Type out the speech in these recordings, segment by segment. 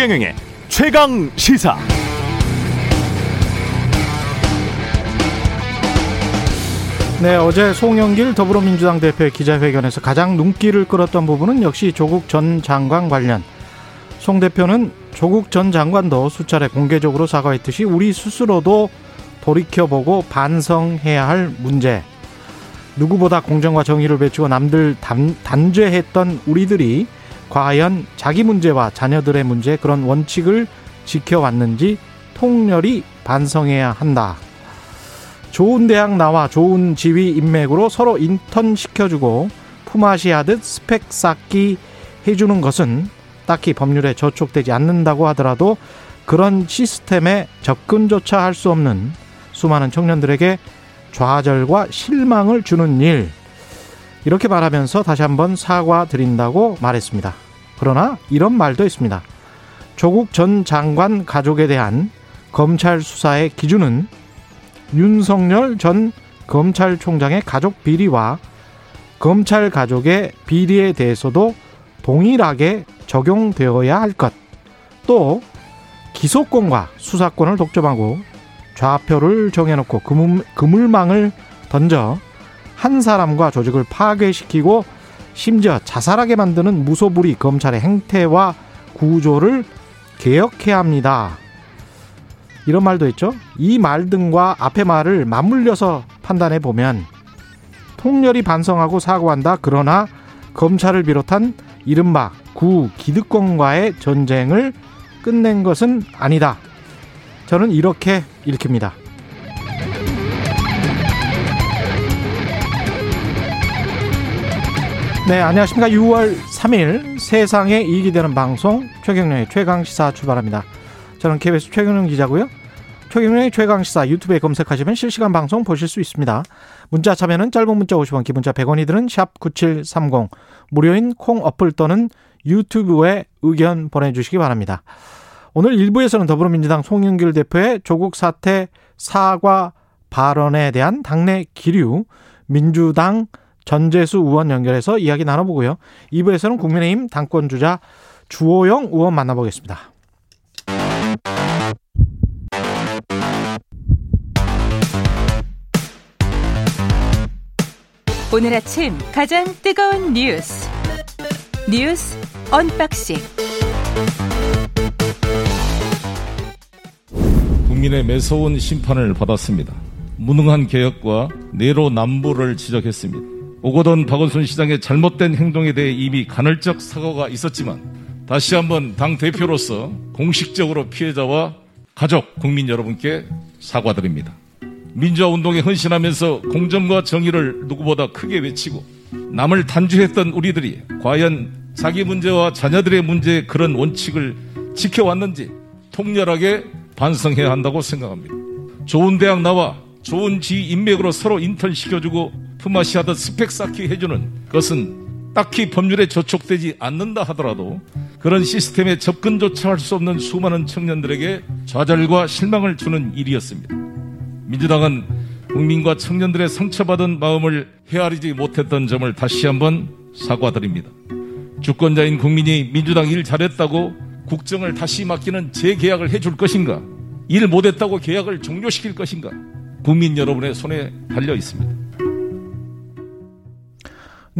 최경영의 최강 시사. 네, 어제 송영길 더불어민주당 대표의 기자회견에서 가장 눈길을 끌었던 부분은 역시 조국 전 장관 관련. 송 대표는 조국 전 장관도 수차례 공개적으로 사과했듯이 우리 스스로도 돌이켜보고 반성해야 할 문제. 누구보다 공정과 정의를 외치고 남들 단, 단죄했던 우리들이 과연 자기 문제와 자녀들의 문제 그런 원칙을 지켜왔는지 통렬히 반성해야 한다. 좋은 대학 나와 좋은 지위 인맥으로 서로 인턴 시켜주고 품앗이 하듯 스펙 쌓기 해주는 것은 딱히 법률에 저촉되지 않는다고 하더라도 그런 시스템에 접근조차 할 수 없는 수많은 청년들에게 좌절과 실망을 주는 일. 이렇게 말하면서 다시 한번 사과드린다고 말했습니다. 그러나 이런 말도 있습니다. 조국 전 장관 가족에 대한 검찰 수사의 기준은 윤석열 전 검찰총장의 가족 비리와 검찰 가족의 비리에 대해서도 동일하게 적용되어야 할 것. 또 기소권과 수사권을 독점하고 좌표를 정해놓고 그물, 그물망을 던져 한 사람과 조직을 파괴시키고 심지어 자살하게 만드는 무소불위 검찰의 행태와 구조를 개혁해야 합니다. 이런 말도 있죠. 이 말 등과 앞의 말을 맞물려서 판단해 보면 통렬히 반성하고 사과한다. 그러나 검찰을 비롯한 이른바 구 기득권과의 전쟁을 끝낸 것은 아니다. 저는 이렇게 읽힙니다. 네, 안녕하십니까. 6월 3일 세상에 이익이 되는 방송 최경련의 최강시사 출발합니다. 저는 KBS 최경련 기자고요. 최경련의 최강시사 유튜브에 검색하시면 실시간 방송 보실 수 있습니다. 문자 참여는 짧은 문자 50원, 기본자 100원이 드는 샵 9730 무료인 콩 어플 또는 유튜브에 의견 보내주시기 바랍니다. 오늘 1부에서는 더불어민주당 송영길 대표의 조국 사태 사과 발언에 대한 당내 기류, 민주당 전재수 의원 연결해서 이야기 나눠보고요. 2부에서는 국민의힘 당권주자 주호영 의원 만나보겠습니다. 오늘 아침 가장 뜨거운 뉴스 뉴스 unboxing 국민의 매서운 심판을 받았습니다. 무능한 개혁과 내로남불을 지적했습니다. 오거돈 박원순 시장의 잘못된 행동에 대해 이미 간헐적 사과가 있었지만 다시 한번 당 대표로서 공식적으로 피해자와 가족, 국민 여러분께 사과드립니다. 민주화 운동에 헌신하면서 공정과 정의를 누구보다 크게 외치고 남을 단죄했던 우리들이 과연 자기 문제와 자녀들의 문제에 그런 원칙을 지켜왔는지 통렬하게 반성해야 한다고 생각합니다. 좋은 대학 나와 좋은 지 인맥으로 서로 인턴 시켜주고 품앗이 하듯 스펙 쌓기 해주는 것은 딱히 법률에 저촉되지 않는다 하더라도 그런 시스템에 접근조차 할 수 없는 수많은 청년들에게 좌절과 실망을 주는 일이었습니다. 민주당은 국민과 청년들의 상처받은 마음을 헤아리지 못했던 점을 다시 한번 사과드립니다. 주권자인 국민이 민주당 일 잘했다고 국정을 다시 맡기는 재계약을 해줄 것인가? 일 못했다고 계약을 종료시킬 것인가? 국민 여러분의 손에 달려 있습니다.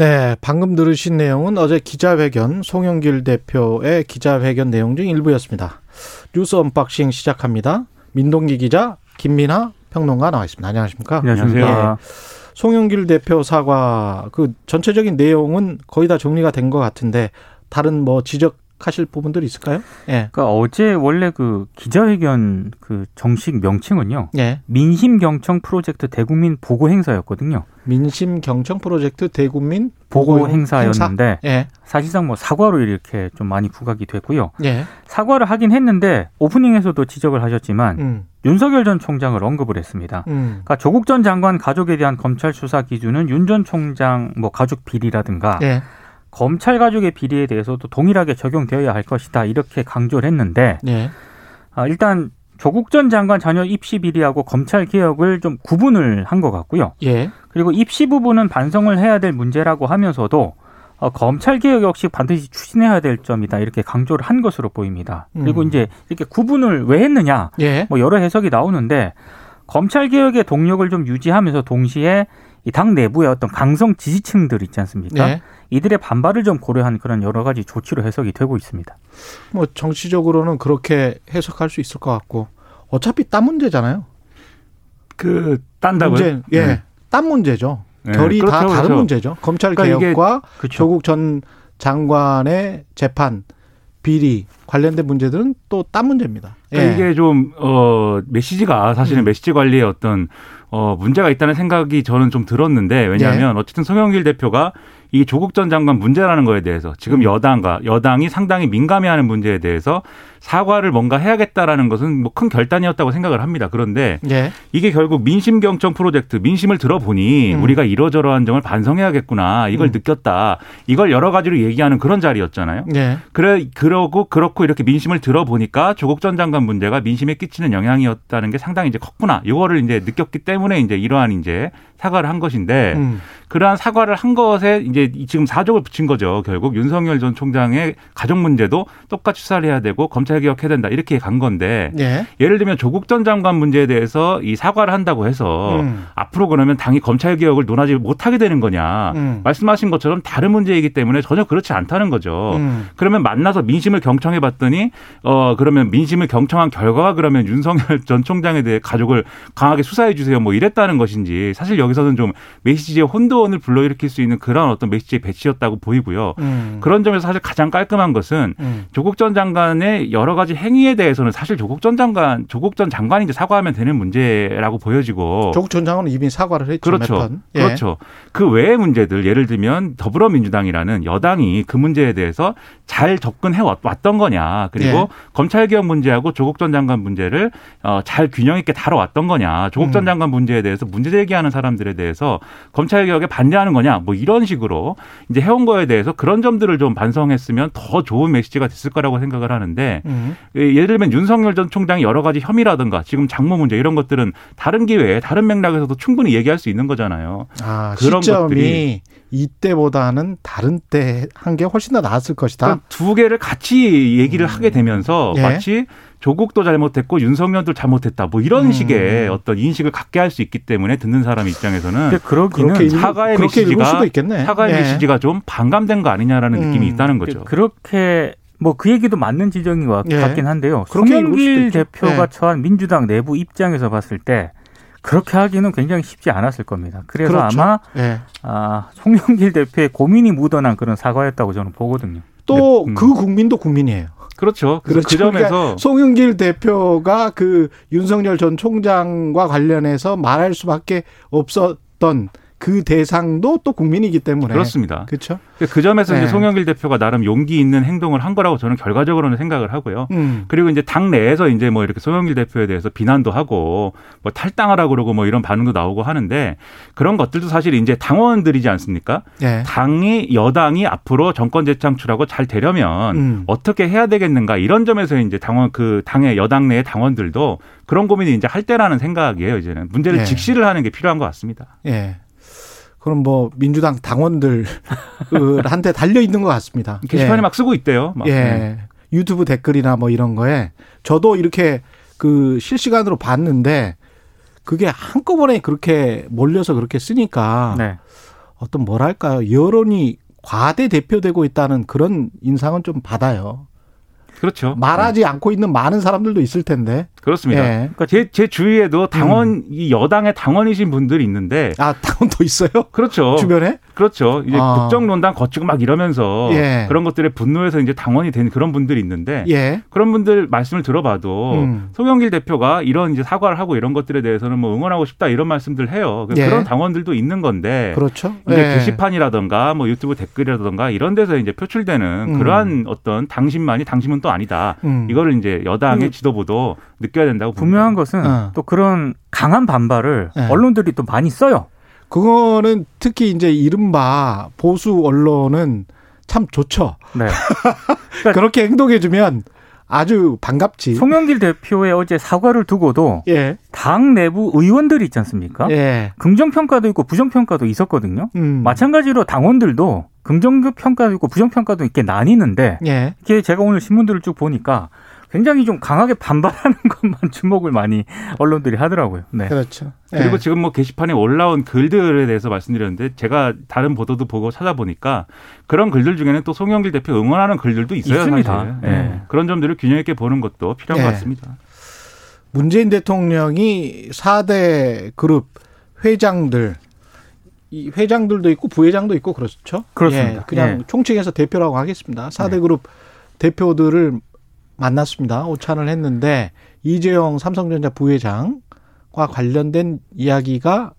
네, 방금 들으신 내용은 어제 기자회견 송영길 대표의 기자회견 내용 중 일부였습니다. 뉴스 unboxing 시작합니다. 민동기 기자, 김민아 평론가 나와 있습니다. 안녕하십니까? 안녕하세요. 예. 송영길 대표 사과 그 전체적인 내용은 거의 다 정리가 된 것 같은데 다른 뭐 지적 하실 부분들이 있을까요? 예. 그러니까 어제 원래 그 기자회견 그 정식 명칭은요. 예. 민심 경청 프로젝트 대국민 보고 행사였거든요. 민심 경청 프로젝트 대국민 보고, 보고 행사였는데 행사? 예. 사실상 뭐 사과로 이렇게 좀 많이 부각이 됐고요. 예. 사과를 하긴 했는데 오프닝에서도 지적을 하셨지만 음. 윤석열 전 총장을 언급을 했습니다. 음. 그러니까 조국 전 장관 가족에 대한 검찰 수사 기준은 윤 전 총장 뭐 가족 비리라든가 예. 검찰 가족의 비리에 대해서도 동일하게 적용되어야 할 것이다 이렇게 강조를 했는데 예. 아, 일단 조국 전 장관 자녀 입시 비리하고 검찰 개혁을 좀 구분을 한 것 같고요. 예. 그리고 입시 부분은 반성을 해야 될 문제라고 하면서도 어, 검찰 개혁 역시 반드시 추진해야 될 점이다 이렇게 강조를 한 것으로 보입니다. 그리고 음. 이제 이렇게 구분을 왜 했느냐, 예. 뭐 여러 해석이 나오는데 검찰 개혁의 동력을 좀 유지하면서 동시에 이 당 내부의 어떤 강성 지지층들 있지 않습니까? 예. 이들의 반발을 좀 고려한 그런 여러 가지 조치로 해석이 되고 있습니다. 뭐 정치적으로는 그렇게 해석할 수 있을 것 같고 어차피 딴 문제잖아요. 그 딴다고요? 문제, 예, 네. 딴 문제죠. 네. 결이 그렇죠, 다 다른 그렇죠. 문제죠. 검찰 그러니까 개혁과 그렇죠. 조국 전 장관의 재판 비리 관련된 문제들은 또 딴 문제입니다. 그러니까 예. 이게 좀 어 메시지가 사실은 음. 메시지 관리에 어떤 어 문제가 있다는 생각이 저는 좀 들었는데 왜냐하면 예. 어쨌든 송영길 대표가 이 조국 전 장관 문제라는 거에 대해서 지금 음. 여당과 여당이 상당히 민감해하는 문제에 대해서 사과를 뭔가 해야겠다라는 것은 뭐 큰 결단이었다고 생각을 합니다. 그런데 예. 이게 결국 민심 경청 프로젝트 민심을 들어보니 음. 우리가 이러저러한 점을 반성해야겠구나 이걸 음. 느꼈다 이걸 여러 가지로 얘기하는 그런 자리였잖아요. 예. 그래 그러고 그렇고 이렇게 민심을 들어보니까 조국 전 장관 문제가 민심에 끼치는 영향이었다는 게 상당히 이제 컸구나 이거를 이제 느꼈기 때문에 이제 이러한 이제 사과를 한 것인데 음. 그러한 사과를 한 것에 이제 지금 사족을 붙인 거죠. 결국 윤석열 전 총장의 가족 문제도 똑같이 수사를 해야 되고 검찰 개혁해야 된다 이렇게 간 건데 예. 예를 들면 조국 전 장관 문제에 대해서 이 사과를 한다고 해서 음. 앞으로 그러면 당이 검찰 개혁을 논하지 못하게 되는 거냐 음. 말씀하신 것처럼 다른 문제이기 때문에 전혀 그렇지 않다는 거죠. 음. 그러면 만나서 민심을 경청해 봤더니 어 그러면 민심을 경청한 결과가 그러면 윤석열 전 총장에 대해 가족을 강하게 수사해 주세요 뭐 이랬다는 것인지 사실 여기 여기서는 좀 메시지의 혼돈을 불러일으킬 수 있는 그런 어떤 메시지의 배치였다고 보이고요. 음. 그런 점에서 사실 가장 깔끔한 것은 음. 조국 전 장관의 여러 가지 행위에 대해서는 사실 조국 전 장관, 조국 전 장관이 이제 사과하면 되는 문제라고 보여지고 조국 전 장관은 이미 사과를 했죠. 그렇죠. 예. 그렇죠. 그 외의 문제들 예를 들면 더불어민주당이라는 여당이 그 문제에 대해서 잘 접근해 왔던 거냐 그리고 예. 검찰개혁 문제하고 조국 전 장관 문제를 어, 잘 균형 있게 다뤄왔던 거냐 조국 전 음. 장관 문제에 대해서 문제 제기하는 사람 사람들에 대해서 검찰 개혁에 반대하는 거냐 뭐 이런 식으로 이제 해온 거에 대해서 그런 점들을 좀 반성했으면 더 좋은 메시지가 됐을 거라고 생각을 하는데 음. 예를 들면 윤석열 전 총장이 여러 가지 혐의라든가 지금 장모 문제 이런 것들은 다른 기회에 다른 맥락에서도 충분히 얘기할 수 있는 거잖아요. 아, 그런 것들이 이때보다는 다른 때 한 게 훨씬 더 나았을 것이다. 그러니까 두 개를 같이 얘기를 음. 하게 되면서 예. 마치 조국도 잘못했고 윤석열도 잘못했다. 뭐 이런 음. 식의 어떤 인식을 갖게 할 수 있기 때문에 듣는 사람 입장에서는 그러기는 사과의 메시지가 사과의 예. 메시지가 좀 반감된 거 아니냐라는 음. 느낌이 있다는 거죠. 그렇게 뭐 그 얘기도 맞는 지적인 것 예. 같긴 한데요. 송영길 대표가 예. 처한 민주당 내부 입장에서 봤을 때 그렇게 하기는 굉장히 쉽지 않았을 겁니다. 그래서 그렇죠. 아마 예. 아, 송영길 대표의 고민이 묻어난 그런 사과였다고 저는 보거든요. 또그 네. 음. 국민도 국민이에요. 그렇죠. 그렇죠. 그 점에서 그러니까 송영길 대표가 그 윤석열 전 총장과 관련해서 말할 수밖에 없었던 그 대상도 또 국민이기 때문에 그렇습니다. 그렇죠. 그 점에서 네. 이제 송영길 대표가 나름 용기 있는 행동을 한 거라고 저는 결과적으로는 생각을 하고요. 음. 그리고 이제 당 내에서 이제 뭐 이렇게 송영길 대표에 대해서 비난도 하고 뭐 탈당하라고 그러고 뭐 이런 반응도 나오고 하는데 그런 것들도 사실 이제 당원들이지 않습니까? 네. 당이 여당이 앞으로 정권 재창출하고 잘 되려면 음. 어떻게 해야 되겠는가 이런 점에서 이제 당원 그 당의 여당 내의 당원들도 그런 고민이 이제 할 때라는 생각이에요. 이제는 문제를 네. 직시를 하는 게 필요한 것 같습니다. 예. 그럼 뭐 민주당 당원들한테 달려 있는 것 같습니다. 게시판에 예. 막 쓰고 있대요. 막. 예. 네. 유튜브 댓글이나 뭐 이런 거에 저도 이렇게 그 실시간으로 봤는데 그게 한꺼번에 그렇게 몰려서 그렇게 쓰니까 네. 어떤 뭐랄까요 여론이 과대 대표되고 있다는 그런 인상은 좀 받아요. 그렇죠. 말하지 네. 않고 있는 많은 사람들도 있을 텐데. 그렇습니다. 예. 그러니까 제, 제 주위에도 당원, 음. 이 여당의 당원이신 분들이 있는데. 아, 당원도 있어요? 그렇죠. 주변에? 그렇죠. 이제 아. 국정농단 거치고 막 이러면서 예. 그런 것들에 분노해서 이제 당원이 된 그런 분들이 있는데. 예. 그런 분들 말씀을 들어봐도 음. 송영길 대표가 이런 이제 사과를 하고 이런 것들에 대해서는 뭐 응원하고 싶다 이런 말씀들 해요. 예. 그런 당원들도 있는 건데. 그렇죠. 이제 예. 게시판이라든가 뭐 유튜브 댓글이라든가 이런 데서 이제 표출되는 음. 그러한 어떤 당신만이 당신은 또 아니다. 음. 이거를 이제 여당의 음. 지도부도 느껴야 된다고 분명한 것은 어. 또 그런 강한 반발을 네. 언론들이 또 많이 써요. 그거는 특히 이제 이른바 보수 언론은 참 좋죠. 네. 그러니까 그렇게 행동해주면 아주 반갑지. 송영길 대표의 어제 사과를 두고도 예. 당 내부 의원들이 있지 않습니까? 예. 긍정 평가도 있고 부정 평가도 있었거든요. 음. 마찬가지로 당원들도 긍정 평가도 있고 부정 평가도 있게 나뉘는데 예. 이게 제가 오늘 신문들을 쭉 보니까 굉장히 좀 강하게 반발하는 것만 주목을 많이 언론들이 하더라고요. 네. 그렇죠. 그리고 네. 지금 뭐 게시판에 올라온 글들에 대해서 말씀드렸는데 제가 다른 보도도 보고 찾아보니까 그런 글들 중에는 또 송영길 대표 응원하는 글들도 있어요. 있습니다. 네. 네. 그런 점들을 균형 있게 보는 것도 필요한 것 같습니다. 문재인 대통령이 4대 그룹 회장들 이 회장들도 있고 부회장도 있고 그렇죠. 그렇습니다. 예, 그냥 예. 총칭해서 대표라고 하겠습니다. 4대 네. 그룹 대표들을 만났습니다. 오찬을 했는데 이재용 삼성전자 부회장과 관련된 이야기가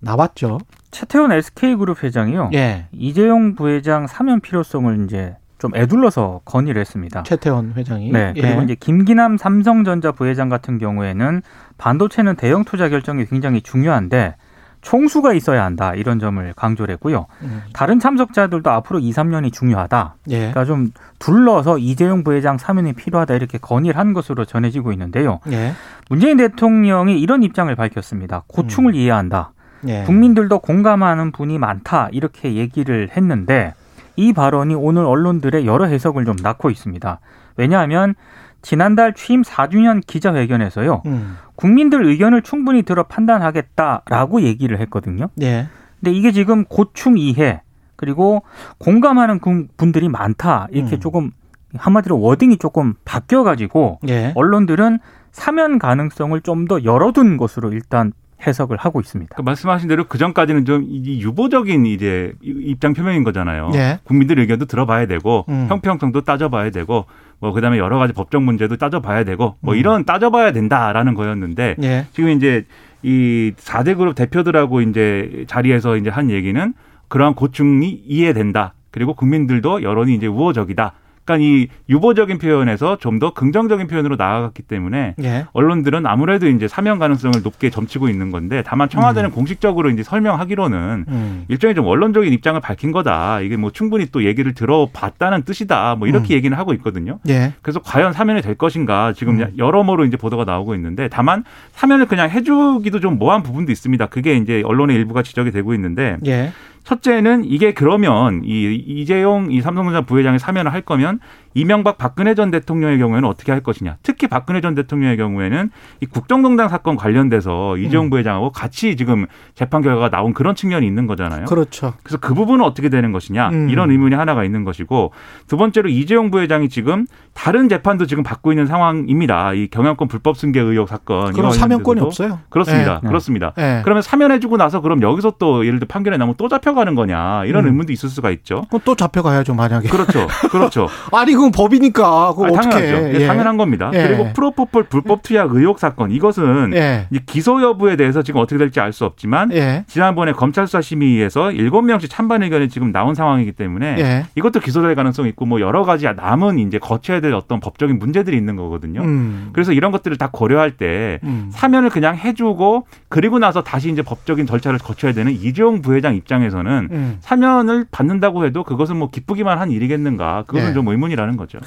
나왔죠. 최태원 SK그룹 회장이요. 예. 이재용 부회장 사면 필요성을 이제 좀 애둘러서 건의를 했습니다. 최태원 회장이. 네. 그리고 예. 이제 김기남 삼성전자 부회장 같은 경우에는 반도체는 대형 투자 결정이 굉장히 중요한데 총수가 있어야 한다 이런 점을 강조를 했고요. 음. 다른 참석자들도 앞으로 2, 3년이 중요하다. 예. 그러니까 좀 둘러서 이재용 부회장 사면이 필요하다 이렇게 건의를 한 것으로 전해지고 있는데요. 예. 문재인 대통령이 이런 입장을 밝혔습니다. 고충을 음. 이해한다. 예. 국민들도 공감하는 분이 많다 이렇게 얘기를 했는데 이 발언이 오늘 언론들의 여러 해석을 좀 낳고 있습니다. 왜냐하면 지난달 취임 4주년 기자회견에서요. 음. 국민들 의견을 충분히 들어 판단하겠다라고 얘기를 했거든요. 예. 근데 이게 지금 고충 이해 그리고 공감하는 분들이 많다 이렇게 음. 조금 한마디로 워딩이 조금 바뀌어 가지고 예. 언론들은 사면 가능성을 좀 더 열어둔 것으로 일단 해석을 하고 있습니다. 그 말씀하신 대로 그 전까지는 좀 유보적인 이제 입장 표명인 거잖아요. 예. 국민들 의견도 들어봐야 되고 음. 형평성도 따져봐야 되고 뭐 그다음에 여러 가지 법적 문제도 따져봐야 되고 뭐 음. 이런 따져봐야 된다라는 거였는데 예. 지금 이제 이 4대 그룹 대표들하고 이제 자리에서 이제 한 얘기는 그러한 고충이 이해된다. 그리고 국민들도 여론이 이제 우호적이다. 그러니까 이 유보적인 표현에서 좀 더 긍정적인 표현으로 나아갔기 때문에 예. 언론들은 아무래도 이제 사면 가능성을 높게 점치고 있는 건데 다만 청와대는 음. 공식적으로 이제 설명하기로는 음. 일종의 좀 언론적인 입장을 밝힌 거다. 이게 뭐 충분히 또 얘기를 들어봤다는 뜻이다. 뭐 이렇게 음. 얘기는 하고 있거든요. 예. 그래서 과연 사면이 될 것인가 지금 음. 여러모로 이제 보도가 나오고 있는데 다만 사면을 그냥 해주기도 좀 모호한 부분도 있습니다. 그게 이제 언론의 일부가 지적이 되고 있는데 예. 첫째는 이게 그러면 이 이재용 이 삼성전자 부회장이 사면을 할 거면 이명박 박근혜 전 대통령의 경우에는 어떻게 할 것이냐. 특히 박근혜 전 대통령의 경우에는 이 국정농단 사건 관련돼서 이재용 음. 부회장하고 같이 지금 재판 결과가 나온 그런 측면이 있는 거잖아요. 그렇죠. 그래서 그 부분은 어떻게 되는 것이냐. 음. 이런 의문이 하나가 있는 것이고 두 번째로 이재용 부회장이 지금 다른 재판도 지금 받고 있는 상황입니다. 이 경영권 불법 승계 의혹 사건. 그럼 사면권이 없어요. 그렇습니다. 네. 그렇습니다. 네. 그러면 사면해주고 나서 그럼 여기서 또 예를 들어 판결에 나면 또 잡혀가는 거냐 이런 음. 의문도 있을 수가 있죠. 그럼 또 잡혀가야죠 만약에. 그렇죠. 그렇죠. 아니 그건 법이니까 그거 어떻게 당연하죠. 예. 당연한 겁니다. 예. 그리고 프로포폴 불법 투약 의혹 사건 이것은 예. 기소 여부에 대해서 지금 어떻게 될지 알 수 없지만 예. 지난번에 검찰 수사 심의에서 일곱 명씩 찬반 의견이 지금 나온 상황이기 때문에 예. 이것도 기소될 가능성 이 있고 뭐 여러 가지 남은 이제 거쳐야 될 어떤 법적인 문제들이 있는 거거든요. 음. 그래서 이런 것들을 다 고려할 때 음. 사면을 그냥 해주고 그리고 나서 다시 이제 법적인 절차를 거쳐야 되는 이재용 부회장 입장에서는 음. 사면을 받는다고 해도 그것은 뭐 기쁘기만 한 일이겠는가 그것은 예. 좀 의문이라는 거죠.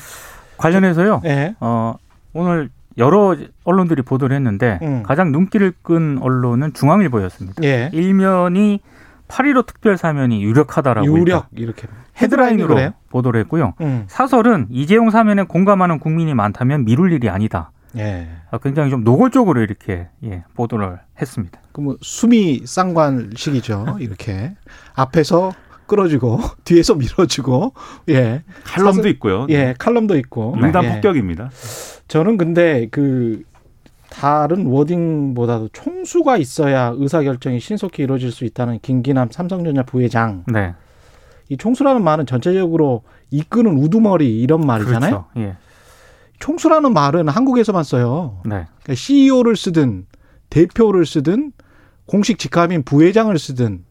관련해서요. 네. 어, 오늘 여러 언론들이 보도를 했는데 음. 가장 눈길을 끈 언론은 중앙일보였습니다. 예. 일면이 8.15 특별 사면이 유력하다라고 유력 이렇게 헤드라인으로? 보도를 했고요. 음. 사설은 이재용 사면에 공감하는 국민이 많다면 미룰 일이 아니다. 예. 아, 굉장히 좀 노골적으로 이렇게 예, 보도를 했습니다. 그뭐 수미 쌍관식이죠. 이렇게 앞에서 끌어주고 뒤에서 밀어주고 예 칼럼도 사실, 있고요. 예 칼럼도 있고 응당 예. 폭격입니다. 저는 근데 그 다른 워딩보다도 총수가 있어야 의사 결정이 신속히 이루어질 수 있다는 김기남 삼성전자 부회장. 네. 이 총수라는 말은 전체적으로 이끄는 우두머리 이런 말이잖아요. 그렇죠. 예. 총수라는 말은 한국에서만 써요. 네. 그러니까 CEO를 쓰든 대표를 쓰든 공식 직함인 부회장을 쓰든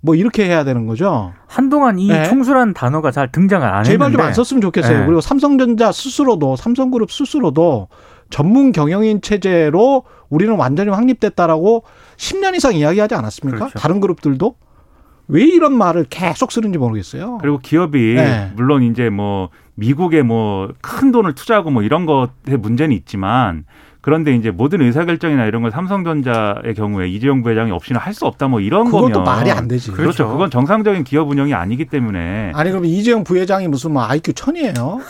뭐 이렇게 해야 되는 거죠. 한동안 이 네. 총수라는 단어가 잘 등장을 안. 제발 좀 안 썼으면 좋겠어요. 네. 그리고 삼성전자 스스로도 삼성그룹 스스로도 전문 경영인 체제로 우리는 완전히 확립됐다라고 10년 이상 이야기하지 않았습니까? 그렇죠. 다른 그룹들도 왜 이런 말을 계속 쓰는지 모르겠어요. 그리고 기업이 네. 물론 이제 뭐 미국에 뭐 큰 돈을 투자하고 뭐 이런 것에 문제는 있지만 그런데 이제 모든 의사결정이나 이런 걸 삼성전자의 경우에 이재용 부회장이 없이는 할 수 없다 뭐 이런 그것도 거면 말이 안 되지. 그렇죠. 그렇죠. 그건 정상적인 기업 운영이 아니기 때문에 아니 그럼 이재용 부회장이 무슨 뭐 IQ 천이에요?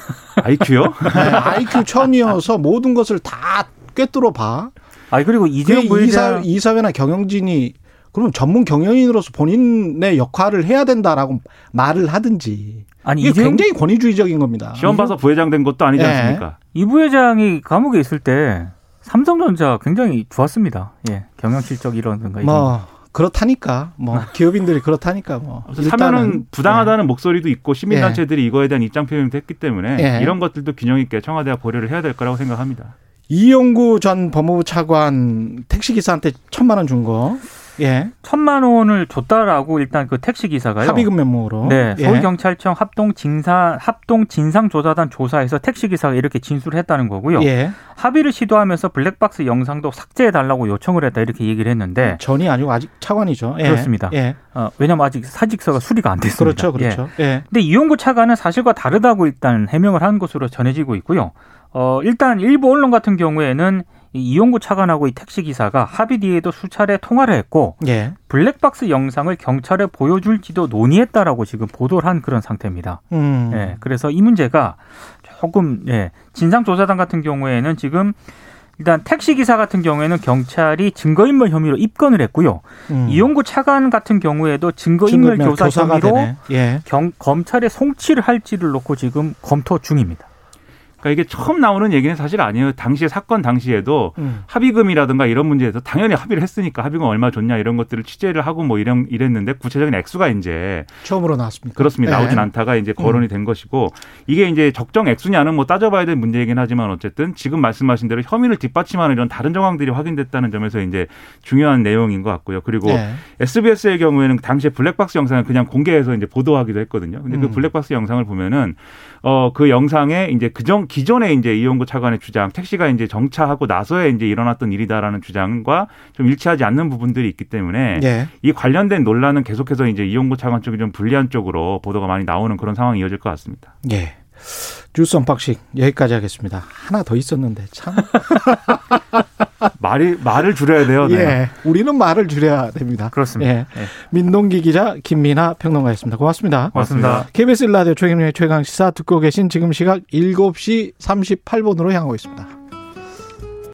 IQ요? 네, IQ 천이어서 모든 것을 다 꿰뚫어 봐. 아니 그리고 이재용 부회장 이사, 이사회나 경영진이 그럼 전문 경영인으로서 본인의 역할을 해야 된다라고 말을 하든지. 아니 이게 이재용... 굉장히 권위주의적인 겁니다. 시험 봐서 부회장 된 것도 아니지 네. 않습니까? 이 부회장이 감옥에 있을 때 삼성전자 굉장히 좋았습니다. 예, 경영 실적 이런든가. 뭐 그렇다니까 뭐 기업인들이 그렇다니까 뭐 사면은 부당하다는 예. 목소리도 있고 시민단체들이 예. 이거에 대한 입장 표명도 했기 때문에 예. 이런 것들도 균형 있게 청와대가 고려를 해야 될 거라고 생각합니다. 이용구 전 법무부 차관 택시기사한테 천만 원 준 거. 예. 천만 원을 줬다라고 일단 그 택시 기사가요. 합의금 면목으로. 네. 예. 서울 경찰청 합동 진사 합동 진상 조사단 조사에서 택시 기사가 이렇게 진술을 했다는 거고요. 예. 합의를 시도하면서 블랙박스 영상도 삭제해 달라고 요청을 했다 이렇게 얘기를 했는데 전이 아니고 아직 차관이죠. 예. 그렇습니다. 예. 어, 왜냐면 아직 사직서가 수리가 안 됐습니다. 그렇죠, 그렇죠. 예. 예. 근데 이용구 차관은 사실과 다르다고 일단 해명을 한 것으로 전해지고 있고요. 어, 일단 일부 언론 같은 경우에는 이용구 차관하고 이 택시 기사가 합의 뒤에도 수차례 통화를 했고 예. 블랙박스 영상을 경찰에 보여줄지도 논의했다라고 지금 보도를 한 그런 상태입니다. 음. 예, 그래서 이 문제가 조금 예, 진상조사단 같은 경우에는 지금 일단 택시 기사 같은 경우에는 경찰이 증거인멸 혐의로 입건을 했고요. 음. 이용구 차관 같은 경우에도 증거인멸 교사 혐의로 예. 경, 검찰에 송치를 할지를 놓고 지금 검토 중입니다. 그러니까 이게 처음 나오는 얘기는 사실 아니에요. 당시에 사건 당시에도 음. 합의금이라든가 이런 문제에서 당연히 합의를 했으니까 합의금 얼마 줬냐 이런 것들을 취재를 하고 뭐 이런 이랬는데 구체적인 액수가 이제 처음으로 나왔습니다. 그렇습니다. 네. 나오진 않다가 이제 거론이 음. 된 것이고 이게 이제 적정 액수냐는 뭐 따져봐야 될 문제이긴 하지만 어쨌든 지금 말씀하신 대로 혐의를 뒷받침하는 이런 다른 정황들이 확인됐다는 점에서 이제 중요한 내용인 것 같고요. 그리고 네. SBS의 경우에는 당시에 블랙박스 영상을 그냥 공개해서 이제 보도하기도 했거든요. 근데 그 음. 그 블랙박스 영상을 보면은 어, 그 영상에 이제 그전 기존에 이제 이용구 차관의 주장, 택시가 이제 정차하고 나서에 이제 일어났던 일이다라는 주장과 좀 일치하지 않는 부분들이 있기 때문에 예. 이 관련된 논란은 계속해서 이제 이용구 차관 쪽이 좀 불리한 쪽으로 보도가 많이 나오는 그런 상황이 이어질 것 같습니다. 예. 뉴스 unboxing 여기까지 하겠습니다. 하나 더 있었는데 참. 말이 말을 줄여야 돼요. 네. 예, 우리는 말을 줄여야 됩니다. 그렇습니다. 예. 예. 민동기 기자 김민아 평론가였습니다. 고맙습니다. 고맙습니다. KBS 일라디오 최경영의 최강 시사 듣고 계신 지금 시각 7시 38분으로 향하고 있습니다.